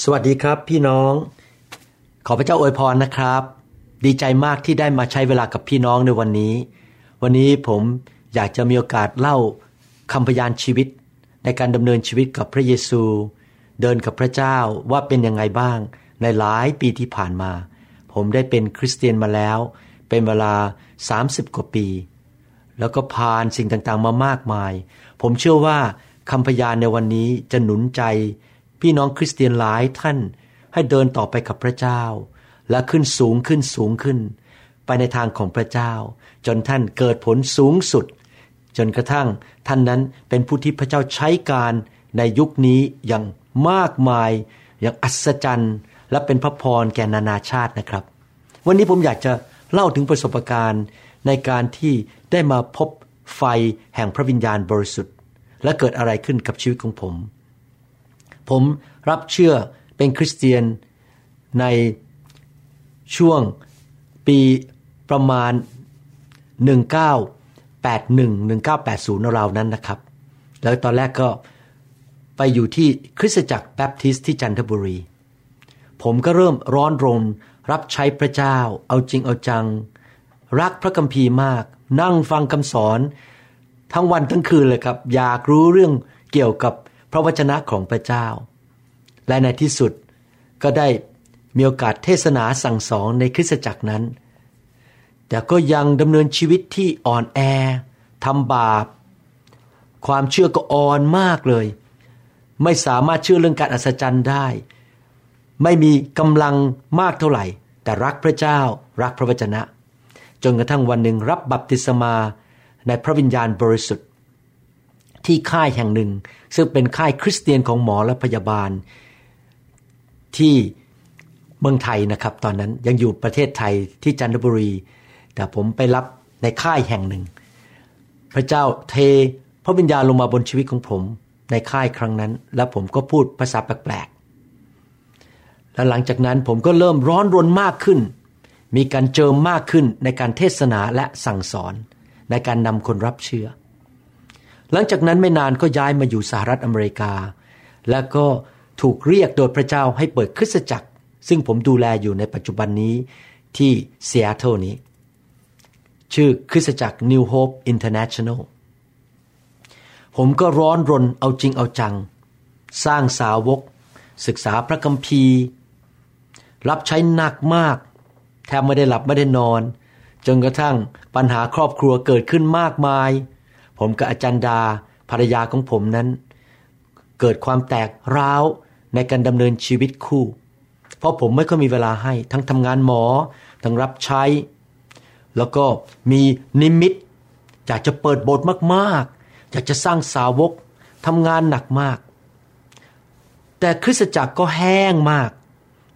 สวัสดีครับพี่น้อง ขอพระเจ้าอวยพรนะครับ ดีใจมากที่ได้มาใช้เวลากับพี่น้องในวันนี้ วันนี้ผมอยากจะมีโอกาสเล่าคำพยานชีวิต ในการดำเนินชีวิตกับพระเยซู เดินกับพระเจ้าว่าเป็นยังไงบ้าง ในหลายปีที่ผ่านมา ผมได้เป็นคริสเตียนมาแล้ว เป็นเวลา 30 กว่าปี แล้วก็ผ่านสิ่งต่างๆมามากมาย ผมเชื่อว่าคำพยานในวันนี้จะหนุนใจ พี่น้องคริสเตียนหลายท่านให้เดินต่อไปกับพระเจ้า และขึ้นสูงขึ้นสูงขึ้น ไปในทางของพระเจ้า จนท่านเกิดผลสูงสุด จนกระทั่งท่านนั้นเป็นผู้ที่พระเจ้าใช้การในยุคนี้อย่างมากมาย อย่างอัศจรรย์ และเป็นพระพรแก่นานาชาตินะครับ วันนี้ผมอยากจะเล่าถึงประสบการณ์ในการที่ได้มาพบไฟแห่งพระวิญญาณบริสุทธิ์ และเกิดอะไรขึ้นกับชีวิตของผม ผมรับเชื่อเป็นคริสเตียนในช่วงปีประมาณ 1981 1980ราวนั้นนะครับ แล้วตอนแรกก็ไปอยู่ที่คริสตจักรแบปทิสต์ที่จันทบุรี ผมก็เริ่มร้อนรนรับใช้พระเจ้า เอาจริงเอาจัง รักพระคัมภีร์มาก นั่งฟังคำสอน ทั้งวันทั้งคืนเลยครับ อยากรู้เรื่องเกี่ยวกับ พระวจนะของพระเจ้า และในที่สุดก็ได้มีโอกาสเทศนาสั่งสอนในคริสตจักรนั้น แต่ก็ยังดำเนินชีวิตที่อ่อนแอทำบาป ความเชื่อก็อ่อนมากเลย ไม่สามารถเชื่อเรื่องการอัศจรรย์ได้ ไม่มีกำลังมากเท่าไหร่ แต่รักพระเจ้ารักพระวจนะ จนกระทั่งวันหนึ่งรับบัพติศมาในพระวิญญาณบริสุทธิ์ ที่ค่ายแห่งหนึ่ง ซึ่งเป็นค่ายคริสเตียนของหมอและพยาบาล ที่เมืองไทยนะครับ ตอนนั้นยังอยู่ประเทศไทยที่จันทบุรี แต่ผมไปรับในค่ายแห่งหนึ่ง พระเจ้าเทพระวิญญาณลงมาบนชีวิตของผมในค่ายครั้งนั้น และผมก็พูดภาษาแปลกๆและหลังจากนั้นผมก็เริ่มร้อนรนมากขึ้น มีการเจิมมากขึ้นในการเทศนาและสั่งสอน ในการนำคนรับเชื่อ หลังจากนั้นไม่นานก็ย้ายมาอยู่สหรัฐอเมริกา แล้วก็ถูกเรียกโดยพระเจ้าให้เปิดคริสตจักร ซึ่งผมดูแลอยู่ในปัจจุบันนี้ที่เซียโตรนี้ ชื่อคริสตจักร New Hope International ผมก็ร้อนรนเอาจริงเอาจัง สร้างสาวก ศึกษาพระคัมภีร์ รับใช้หนักมาก แทบไม่ได้หลับไม่ได้นอน จนกระทั่งปัญหาครอบครัวเกิดขึ้นมากมาย ผมกับอาจารย์ดาภรรยาของผมนั้น เกิดความแตกร้าวในการดำเนินชีวิตคู่ เพราะผมไม่ค่อยมีเวลาให้ ทั้งทำงานหมอ ทั้งรับใช้ แล้วก็มีนิมิตอยากจะเปิดโบสถ์มากๆ อยากจะสร้างสาวกทำงานหนักมาก แต่คริสตจักรก็แห้งมาก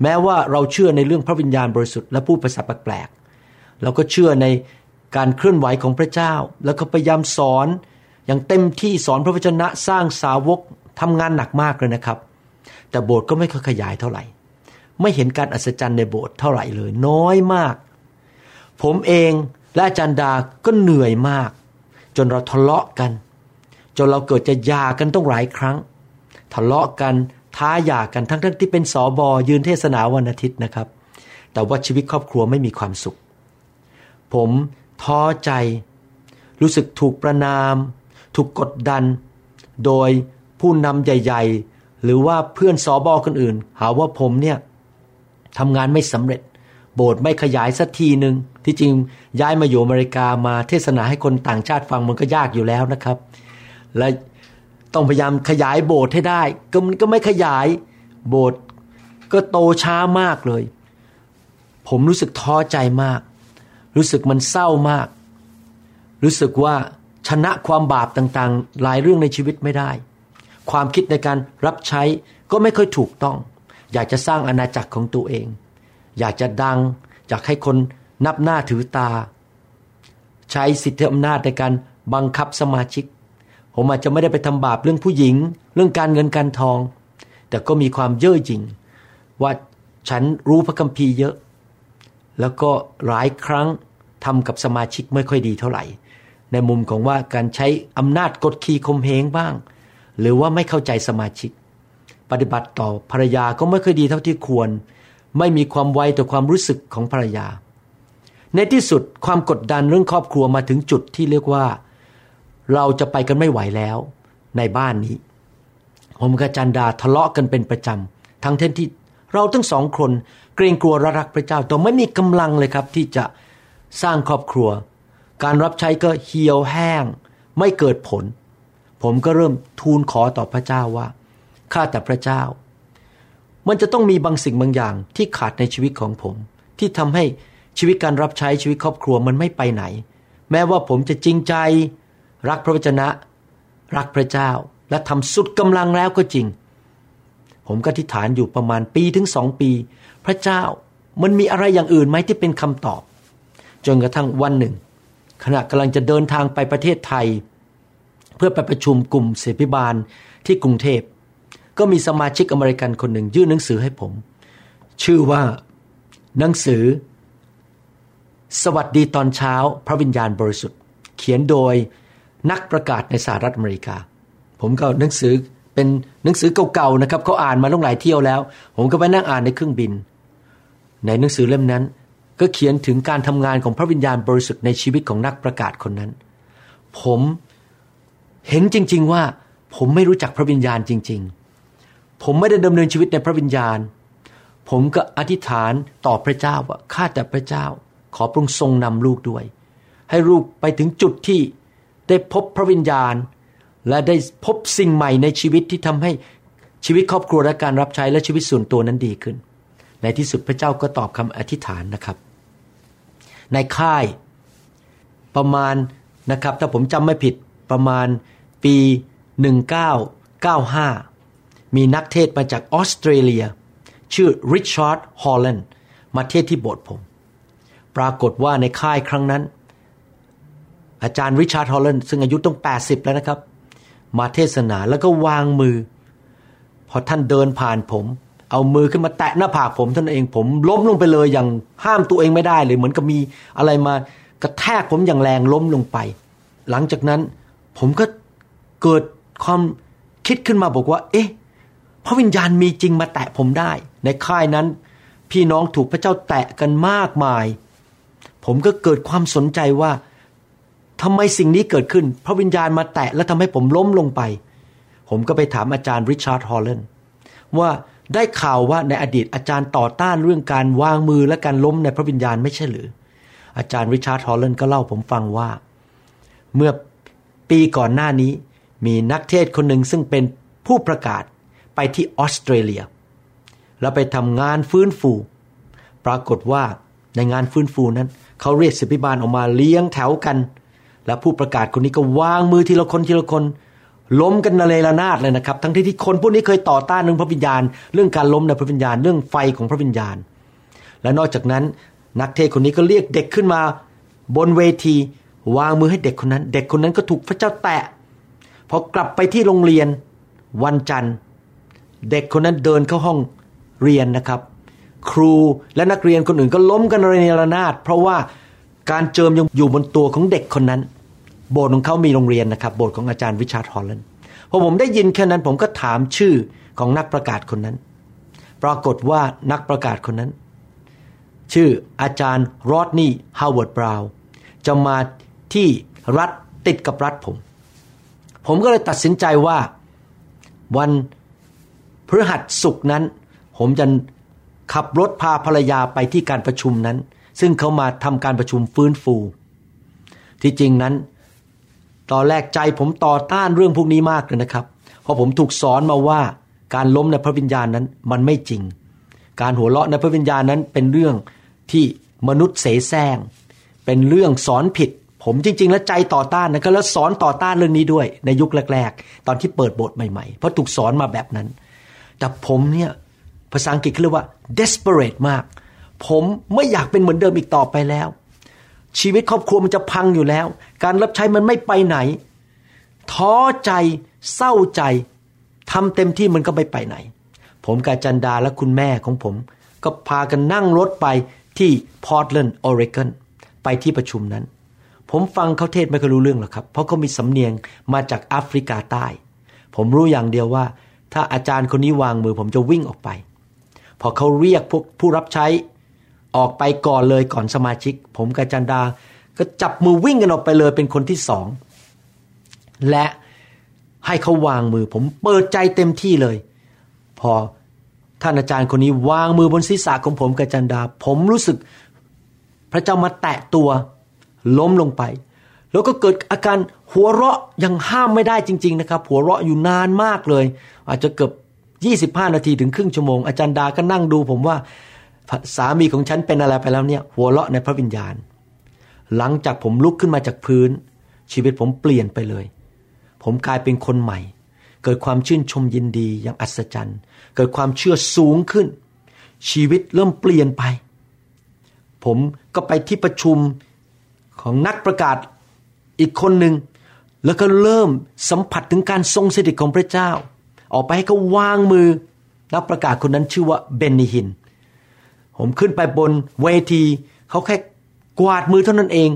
แม้ว่าเราเชื่อในเรื่องพระวิญญาณบริสุทธิ์และพูดภาษาแปลกๆเราก็เชื่อใน การเคลื่อนไหวของพระเจ้า แล้วก็พยายามสอนอย่างเต็มที่สอนพระวจนะสร้างสาวกทำงานหนักมากเลยนะครับ แต่โบสถ์ก็ไม่ค่อยขยายเท่าไหร่ ไม่เห็นการอัศจรรย์ในโบสถ์เท่าไหร่เลย น้อยมาก ผมเองและอาจารย์ดาก็เหนื่อยมาก จนเราทะเลาะกัน จนเราเกิดจะหย่ากันต้องหลายครั้ง ทะเลาะกันท้าหย่ากันทั้งๆทที่เป็นสอบอยืนเทศนาวันอาทิตย์นะครับ แต่ว่าชีวิตครอบครัวไม่มีความสุข ผม ท้อใจ รู้สึกถูกประนาม ถูกกดดัน โดยผู้นำใหญ่ ๆ หรือว่าเพื่อนสอบอคนอื่น หาว่าผมเนี่ยทำงานไม่สำเร็จ โบสถ์ไม่ขยายสักทีหนึ่งที่จริงย้ายมาอยู่อเมริกามาเทศนาให้คนต่างชาติฟังมันก็ยากอยู่แล้วนะครับ และต้องพยายามขยายโบสถ์ให้ได้ ก็มันก็ไม่ขยายโบสถ์ก็โตช้ามากเลย ผมรู้สึกท้อใจมาก รู้สึกมันเศร้ามาก รู้สึกว่าชนะความบาปต่างๆ หลายเรื่องในชีวิตไม่ได้ ความคิดในการรับใช้ก็ไม่ค่อยถูกต้อง อยากจะสร้างอาณาจักรของตัวเอง อยากจะดัง อยากให้คนนับหน้าถือตา ใช้สิทธิอำนาจในการบังคับสมาชิก ผมอาจจะไม่ได้ไปทำบาปเรื่องผู้หญิง เรื่องการเงินการทอง แต่ก็มีความเย่อหยิ่งว่าฉันรู้พระคัมภีร์เยอะ แล้วก็หลายครั้ง ทำกับสมาชิกไม่ค่อยดีเท่าไหร่ ในมุมของว่าการใช้อำนาจกดขี่ข่มเหงบ้าง หรือว่าไม่เข้าใจสมาชิก ปฏิบัติต่อภรรยาก็ไม่ค่อยดีเท่าที่ควร ไม่มีความไวต่อความรู้สึกของภรรยา ในที่สุดความกดดันเรื่องครอบครัวมาถึงจุดที่เรียกว่า เราจะไปกันไม่ไหวแล้ว ในบ้านนี้ผมกับจันดาทะเลาะกันเป็นประจำทั้งเท่นที่เราทั้งสองคนเกรงกลัวรักพระเจ้าแต่ไม่มีกำลังเลยครับ ที่จะ สร้างครอบครัว การรับใช้ก็เหี่ยวแห้ง ไม่เกิดผล ผมก็เริ่มทูลขอต่อพระเจ้าว่าข้าแต่พระเจ้า มันจะต้องมีบางสิ่งบางอย่างที่ขาดในชีวิตของผม ที่ทำให้ชีวิตการรับใช้ชีวิตครอบครัวมันไม่ไปไหน แม้ว่าผมจะจริงใจ รักพระวจนะ รักพระเจ้าและทำสุดกำลังแล้วก็จริง ผมก็ทิฏฐานอยู่ประมาณปีถึงสองปี พระเจ้ามันมีอะไรอย่างอื่นไหมที่เป็นคำตอบ จนกระทั่งวันหนึ่ง ขณะกำลังจะเดินทางไปประเทศไทย เพื่อไปประชุมกลุ่มเสพิบาลที่กรุงเทพ ก็มีสมาชิกอเมริกันคนหนึ่งยื่นหนังสือให้ผม ชื่อว่าหนังสือ สวัสดีตอนเช้า พระวิญญาณบริสุทธิ์ เขียนโดยนักประกาศในสหรัฐอเมริกา ผมก็หนังสือเป็นหนังสือเก่าๆนะครับเขาอ่านมาลงหลายเที่ยวแล้ว ผมก็ไปนั่งอ่านในเครื่องบิน ในหนังสือเล่มนั้น ก็เขียนถึงการทำงานของพระวิญญาณบริสุทธิ์ในชีวิตของนักประกาศคนนั้น ผมเห็นจริง ๆว่าผมไม่รู้จักพระวิญญาณจริง ๆ ผมไม่ได้ดำเนินชีวิตในพระวิญญาณ ผมก็อธิษฐานต่อพระเจ้าว่าข้าแต่พระเจ้า ขอพระองค์ทรงนำลูกด้วย ให้ลูกไปถึงจุดที่ได้พบพระวิญญาณ และได้พบสิ่งใหม่ในชีวิตที่ทำให้ชีวิตครอบครัวและการรับใช้และชีวิตส่วนตัวนั้นดีขึ้น ในที่สุดพระเจ้าก็ตอบคำอธิษฐานนะครับ ในค่าย ประมาณนะครับ ถ้าผมจำไม่ผิดประมาณปี 1995 มีนักเทศมาจากออสเตรเลีย ชื่อริชาร์ดฮอลแลนด์มาเทศที่โบสถ์ผม ปรากฏว่าในค่ายครั้งนั้น อาจารย์ริชาร์ดฮอลแลนด์ซึ่งอายุต้อง 80 แล้วนะครับ มาเทศนาแล้วก็วางมือ พอท่านเดินผ่านผม เอามือขึ้นมาแตะหน้าผากผมท่านเองผมล้มลงไปเลยอย่างห้ามตัวเองไม่ได้เลยเหมือนกับมีอะไรมากระแทกผมอย่างแรงล้มลงไป หลังจากนั้นผมก็เกิดความคิดขึ้นมาบอกว่า เอ๊ะพระวิญญาณมีจริงมาแตะผมได้ ในค่ายนั้น พี่น้องถูกพระเจ้าแตะกันมากมาย ผมก็เกิดความสนใจว่าทำไมสิ่งนี้เกิดขึ้น พระวิญญาณมาแตะแล้วทำให้ผมล้มลงไป ผมก็ไปถามอาจารย์ริชาร์ดฮอลเลนว่า ได้ข่าวว่าในอดีตอาจารย์ต่อต้านเรื่องการวางมือและการล้มในพระวิญญาณไม่ใช่หรือ อาจารย์ริชาร์ดฮอลเลนก็เล่าผมฟังว่า เมื่อปีก่อนหน้านี้มีนักเทศคนหนึ่งซึ่งเป็นผู้ประกาศไปที่ออสเตรเลีย แล้วไปทำงานฟื้นฟู ปรากฏว่าในงานฟื้นฟูนั้นเขาเรียกสิบิบาลออกมาเลี้ยงแถวกัน และผู้ประกาศคนนี้ก็วางมือทีละคนทีละคน ล้มกันนาเลระนาดเลยนะครับ ทั้งที่ที่คนพวกนี้เคยต่อต้านเรื่องพระวิญญาณ เรื่องการล้มในพระวิญญาณ เรื่องไฟของพระวิญญาณ และนอกจากนั้น นักเทศคนนี้ก็เรียกเด็กขึ้นมาบนเวที วางมือให้เด็กคนนั้น เด็กคนนั้นก็ถูกพระเจ้าแตะพอกลับไปที่โรงเรียนวันจันทร์ เด็กคนนั้นเดินเข้าห้องเรียนนะครับ ครูและนักเรียนคนอื่นก็ล้มกันระเนระนาด เพราะว่าการเจิมยังอยู่บนตัวของเด็กคนนั้น โบสถ์ของเขามีโรงเรียนนะครับ โบสถ์ของอาจารย์วิชาร์ดฮอลแลนด์พอผมได้ยินแค่นั้นผมก็ถามชื่อของนักประกาศคนนั้น ปรากฏว่านักประกาศคนนั้น ชื่ออาจารย์รอดนี่ฮาวเวิร์ดบราวจะมาที่รัฐติดกับรัฐผม ผมก็เลยตัดสินใจว่าวันพฤหัสศุกร์นั้น ผมจะขับรถพาภรรยาไปที่การประชุมนั้น ซึ่งเขามาทำการประชุมฟื้นฟู ที่จริงนั้น ตอนแรกใจผมต่อต้านเรื่องพวกนี้มากเลยนะครับ เพราะผมถูกสอนมาว่าการล้มในพระวิญญาณนั้นมันไม่จริง การหัวเราะในพระวิญญาณนั้นเป็นเรื่องที่มนุษย์เสแสร้ง เป็นเรื่องสอนผิด ผมจริง ๆ แล้วใจต่อต้านนะครับแล้วสอนต่อต้านเรื่องนี้ด้วยในยุคแรก ๆ ตอนที่เปิดโบสถ์ใหม่ๆ เพราะถูกสอนมาแบบนั้น แต่ผมเนี่ยภาษาอังกฤษเขาเรียกว่า desperate มาก ผมไม่อยากเป็นเหมือนเดิมอีกต่อไปแล้ว ชีวิตครอบครัวมันจะพังอยู่แล้ว การรับใช้มันไม่ไปไหน ท้อใจเศร้าใจทำเต็มที่มันก็ไม่ไปไหน ผมอาจารย์ดาและคุณแม่ของผม ก็พากันนั่งรถไปที่พอร์ตแลนด์ออริกอนไปที่ประชุมนั้น ผมฟังเขาเทศไม่เคยรู้เรื่องหรอกครับ เพราะเขามีสำเนียงมาจากแอฟริกาใต้ ผมรู้อย่างเดียวว่า ถ้าอาจารย์คนนี้วางมือผมจะวิ่งออกไป พอเขาเรียกพวกผู้รับใช้ ออกไปก่อนเลยก่อนสมาชิก ผมกับจันดา ก็จับมือวิ่งกันออกไปเลยเป็นคนที่สอง และให้เขาวางมือ ผมเปิดใจเต็มที่เลย พอท่านอาจารย์คนนี้วางมือบนศีรษะของผมกับจันดา ผมรู้สึกพระเจ้ามาแตะตัวล้มลงไป แล้วก็เกิดอาการหัวเราะยังห้ามไม่ได้จริง ๆ นะครับ หัวเราะอยู่นานมากเลย อาจจะเกือบ25 นาทีถึงครึ่งชั่วโมงอาจารย์ดาก็นั่งดูผมว่า สามีของฉันเป็นอะไรไปแล้วเนี่ย หัวเราะในพระวิญญาณ หลังจากผมลุกขึ้นมาจากพื้น ชีวิตผมเปลี่ยนไปเลย ผมกลายเป็นคนใหม่ เกิดความชื่นชมยินดีอย่างอัศจรรย์ เกิดความเชื่อสูงขึ้น ชีวิตเริ่มเปลี่ยนไป ผมก็ไปที่ประชุมของนักประกาศอีกคนหนึ่งแล้วก็เริ่มสัมผัสถึงการทรงสถิตของพระเจ้า ออกไปให้เขาวางมือนักประกาศคนนั้นชื่อว่าเบนนิฮิน ผมขึ้นไปบนเวทีเขาแค่กวาดมือเท่านั้นเอง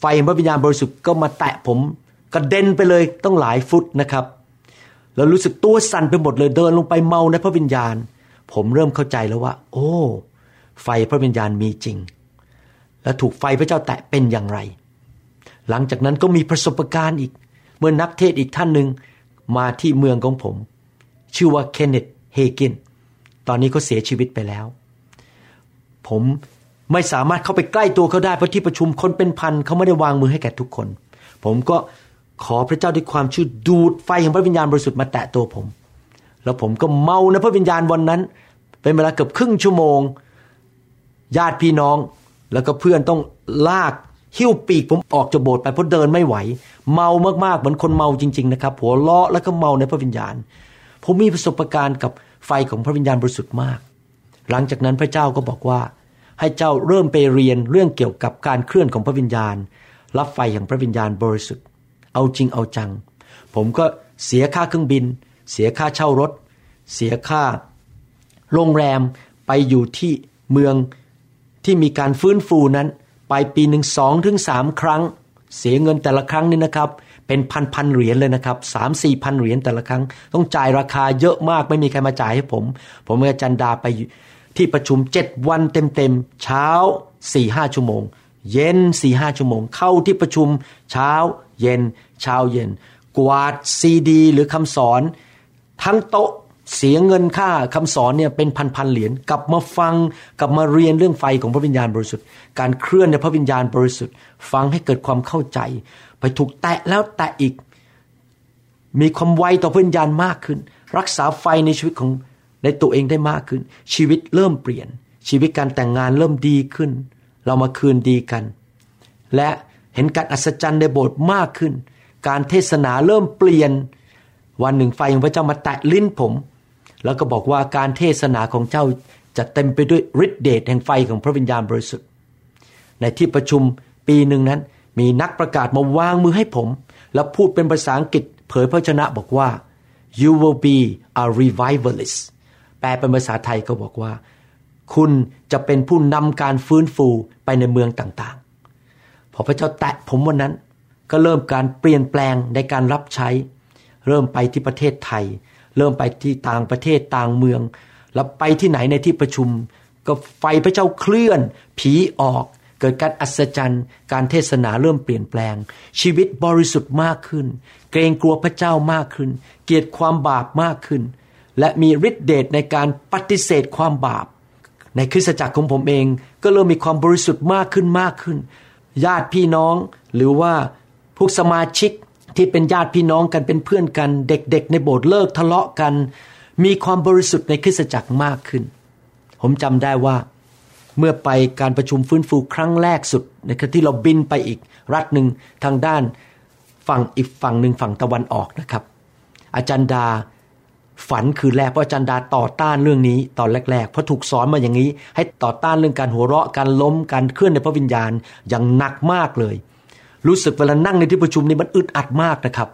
ไฟพระวิญญาณบริสุทธิ์ก็มาแตะผมกระเด็นไปเลยต้องหลายฟุตนะครับแล้วรู้สึกตัวสั่นไปหมดเลยเดินลงไปเมาในพระวิญญาณ ผมเริ่มเข้าใจแล้วว่า โอ้ ไฟพระวิญญาณมีจริง และถูกไฟพระเจ้าแตะเป็นอย่างไร หลังจากนั้นก็มีประสบการณ์อีก เมื่อนักเทศอีกท่านหนึ่งมาที่เมืองของผม ชื่อว่าเคนเนตเฮกินตอนนี้เขาเสียชีวิตไปแล้ว ผมไม่สามารถเข้าไปใกล้ตัวเขาได้เพราะที่ประชุมคนเป็นพันเขาไม่ได้วางมือให้แก่ทุกคน ผมก็ขอพระเจ้าด้วยความชื่อดูดไฟของพระวิญญาณบริสุทธิ์มาแตะตัวผม แล้วผมก็เมาในพระวิญญาณวันนั้น เป็นเวลาเกือบครึ่งชั่วโมง ญาติพี่น้อง แล้วก็เพื่อนต้องลากหิ้วปีกผมออกจากโบสถ์ไปเพราะเดินไม่ไหว เมามากๆเหมือนคนเมาจริง ๆ นะครับหัวเราะแล้วก็เมาในพระวิญญาณ ผมมีประสบการณ์กับไฟของพระวิญญาณบริสุทธิ์มาก หลังจากนั้นพระเจ้าก็บอกว่า ให้เจ้าเริ่มไปเรียนเรื่องเกี่ยวกับการเคลื่อนของพระวิญญาณ รับไฟแห่งพระวิญญาณบริสุทธิ์ เอาจริงเอาจัง ผมก็เสียค่าเครื่องบิน เสียค่าเช่ารถ เสียค่า โรงแรมไปอยู่ที่เมืองที่มีการฟื้นฟูนั้น ไปปีหนึ่งสองถึงสามครั้ง เสียเงินแต่ละครั้งนี่นะครับ เป็นพันพันเหรียญเลยนะครับสามสี่พันเหรียญแต่ละครั้ง ต้องจ่ายราคาเยอะมากไม่มีใครมาจ่ายให้ผม ผมกับจันดาไป ที่ประชุมเจ็ดวันเต็มๆ เช้าสี่ห้าชั่วโมง เย็นสี่ห้าชั่วโมง เข้าที่ประชุมเช้าเย็น เช้าเย็น กวาดซีดี หรือคำสอน ทั้งโต๊ะเสียเงินค่าคำสอนเนี่ยเป็นพันๆเหรียญกลับมาฟังกลับมาเรียนเรื่องไฟของพระวิญญาณบริสุทธิ์ การเคลื่อนในพระวิญญาณบริสุทธิ์ ฟังให้เกิดความเข้าใจ ไปถูกแตะแล้วแตะอีก มีความไวต่อพระวิญญาณมากขึ้น รักษาไฟในชีวิตของ ในตัวเองได้มากขึ้น ชีวิตเริ่มเปลี่ยน ชีวิตการแต่งงานเริ่มดีขึ้น เรามาคืนดีกัน และเห็นการอัศจรรย์ในโบสถ์มากขึ้น การเทศนาเริ่มเปลี่ยน วันหนึ่งไฟของพระเจ้ามาแตะลิ้นผม แล้วก็บอกว่าการเทศนาของเจ้าจะเต็มไปด้วยฤทธิเดชแห่งไฟของพระวิญญาณบริสุทธิ์ ในที่ประชุมปีหนึ่งนั้น มีนักประกาศมาวางมือให้ผม แล้วพูดเป็นภาษาอังกฤษเผยพระชนะบอกว่า you will be a revivalist แปลเป็นภาษาไทยก็บอกว่า คุณจะเป็นผู้นำการฟื้นฟูไปในเมืองต่างๆ พอพระเจ้าแตะผมวันนั้นก็เริ่มการเปลี่ยนแปลงในการรับใช้ เริ่มไปที่ประเทศไทย เริ่มไปที่ต่างประเทศต่างเมือง แล้วไปที่ไหนในที่ประชุม ก็ไฟพระเจ้าเคลื่อน ผีออก เกิดการอัศจรรย์ การเทศนาเริ่มเปลี่ยนแปลง ชีวิตบริสุทธิ์มากขึ้น เกรงกลัวพระเจ้ามากขึ้น เกลียดความบาปมากขึ้น และมีฤทธิเดชในการปฏิเสธความบาป ในคริสตจักรของผมเองก็เริ่มมีความบริสุทธิ์มากขึ้นมากขึ้น ญาติพี่น้องหรือว่าพวกสมาชิกที่เป็นญาติพี่น้องกันเป็นเพื่อนกัน เด็กๆ ในโบสถ์เลิกทะเลาะกัน มีความบริสุทธิ์ในคริสตจักรมากขึ้น ผมจำได้ว่าเมื่อไปการประชุมฟื้นฟูครั้งแรกสุดในขณะที่เราบินไปอีกรัฐหนึ่งทางด้านฝั่งอีกฝั่งหนึ่งฝั่งตะวันออกนะครับ อาจารย์ดา ฝันคือแรกเพราะอาจารย์ดาต่อต้านเรื่องนี้ตอนแรกๆเพราะถูกสอนมาอย่างนี้ ให้ต่อต้านเรื่องการหัวเราะการล้มการเคลื่อนในพระวิญญาณอย่างหนักมากเลย รู้สึกเวลานั่งในที่ประชุมนี้มันอึดอัดมากนะครับ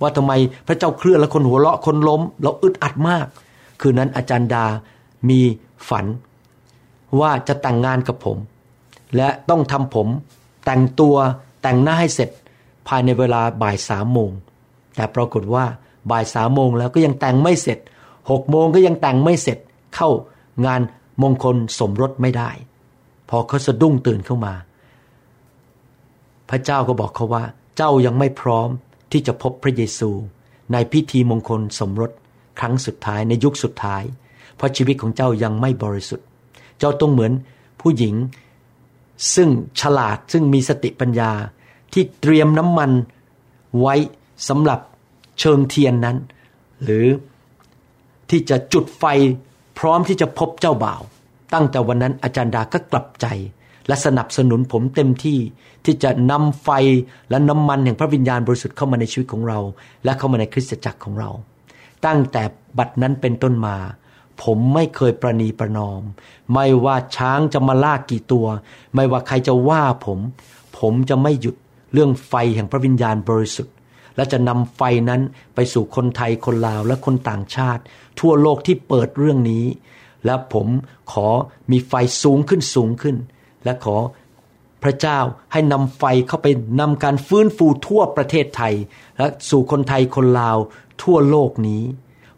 ว่าทำไมพระเจ้าเคลื่อนแล้วคนหัวเราะคนล้ม เราอึดอัดมาก คืนนั้นอาจารย์ดามีฝัน ว่าจะแต่งงานกับผม และต้องทำผมแต่งตัวแต่งหน้าให้เสร็จภายในเวลาบ่ายสามโมงแต่ปรากฏว่า บ่ายสามโมงแล้วก็ยังแต่งไม่เสร็จหกโมงก็ยังแต่งไม่เสร็จเข้างานมงคลสมรสไม่ได้ พอเขาสะดุ้งตื่นเข้ามา พระเจ้าก็บอกเขาว่า เจ้ายังไม่พร้อมที่จะพบพระเยซูในพิธีมงคลสมรสครั้งสุดท้ายในยุคสุดท้าย เพราะชีวิตของเจ้ายังไม่บริสุทธิ์ เจ้าต้องเหมือนผู้หญิง ซึ่งฉลาดซึ่งมีสติปัญญาที่เตรียมน้ำมันไว้สำหรับ เชิงเทียนนั้น หรือที่จะจุดไฟพร้อมที่จะพบเจ้าบ่าว ตั้งแต่วันนั้นอาจารย์ดาก็กลับใจ และสนับสนุนผมเต็มที่ที่จะนำไฟและน้ำมันแห่งพระวิญญาณบริสุทธิ์เข้ามาในชีวิตของเรา และเข้ามาในคริสตจักรของเรา ตั้งแต่บัดนั้นเป็นต้นมา ผมไม่เคยประนีประนอม ไม่ว่าช้างจะมาลากกี่ตัว ไม่ว่าใครจะว่าผม ผมจะไม่หยุดเรื่องไฟแห่งพระวิญญาณบริสุทธิ์ และจะนำไฟนั้นไปสู่คนไทยคนลาวและคนต่างชาติ ทั่วโลกที่เปิดเรื่องนี้ และผมขอมีไฟสูงขึ้นสูงขึ้น และขอพระเจ้าให้นำไฟเข้าไปนำการฟื้นฟูทั่วประเทศไทย และสู่คนไทยคนลาวทั่วโลกนี้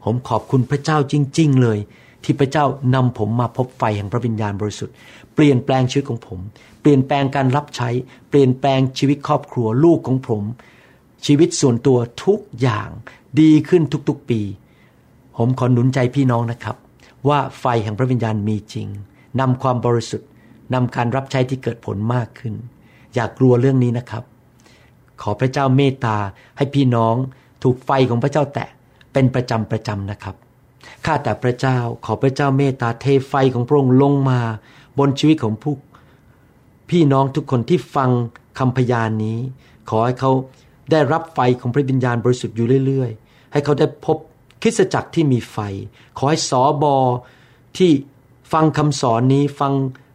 ผมขอบคุณพระเจ้าจริง ๆ เลย ที่พระเจ้านำผมมาพบไฟแห่งพระวิญญาณบริสุทธิ์เปลี่ยนแปลงชีวิตของผม เปลี่ยนแปลงการรับใช้ เปลี่ยนแปลงชีวิตครอบครัวลูกของผม ชีวิตส่วนตัวทุกอย่างดีขึ้นทุกๆปี ผมขอหนุนใจพี่น้องนะครับ ว่าไฟแห่งพระวิญญาณมีจริงนำความบริสุทธิ์นำการรับใช้ที่เกิดผลมากขึ้น อย่ากกลัวเรื่องนี้นะครับ ขอพระเจ้าเมตตาให้พี่น้องถูกไฟของพระเจ้าแตะเป็นประจำประจำนะครับข้าแต่พระเจ้าขอพระเจ้าเมตตาเทไฟของพระองค์ลงมา บนชีวิตของผู้พี่น้องทุกคนที่ฟังคำพยานนี้ ขอให้เขา ได้รับไฟของพระวิญญาณบริสุทธิ์อยู่เรื่อยๆ ให้เขาได้พบคริสจักรที่มีไฟ ขอให้สอบอที่ฟังคำสอนนี้ฟัง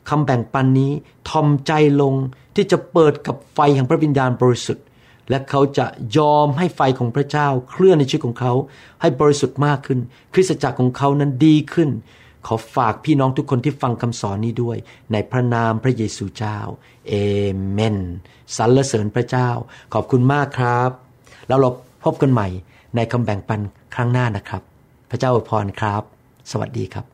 คำแบ่งปันนี้ทอมใจลงที่จะเปิดกับไฟแห่งพระวิญญาณบริสุทธิ์ และเขาจะยอมให้ไฟของพระเจ้าเคลื่อนในชีวิตของเขา ให้บริสุทธิ์มากขึ้น คริสตจักรของเขานั้นดีขึ้น ขอฝากพี่น้องทุกคนที่ฟังคำสอนนี้ด้วย ในพระนามพระเยซูเจ้า เอเมนสรรเสริญพระเจ้า ขอบคุณมากครับ แล้วเราพบกันใหม่ในคำแบ่งปันครั้งหน้านะครับ พระเจ้าอวยพรครับ สวัสดีครับ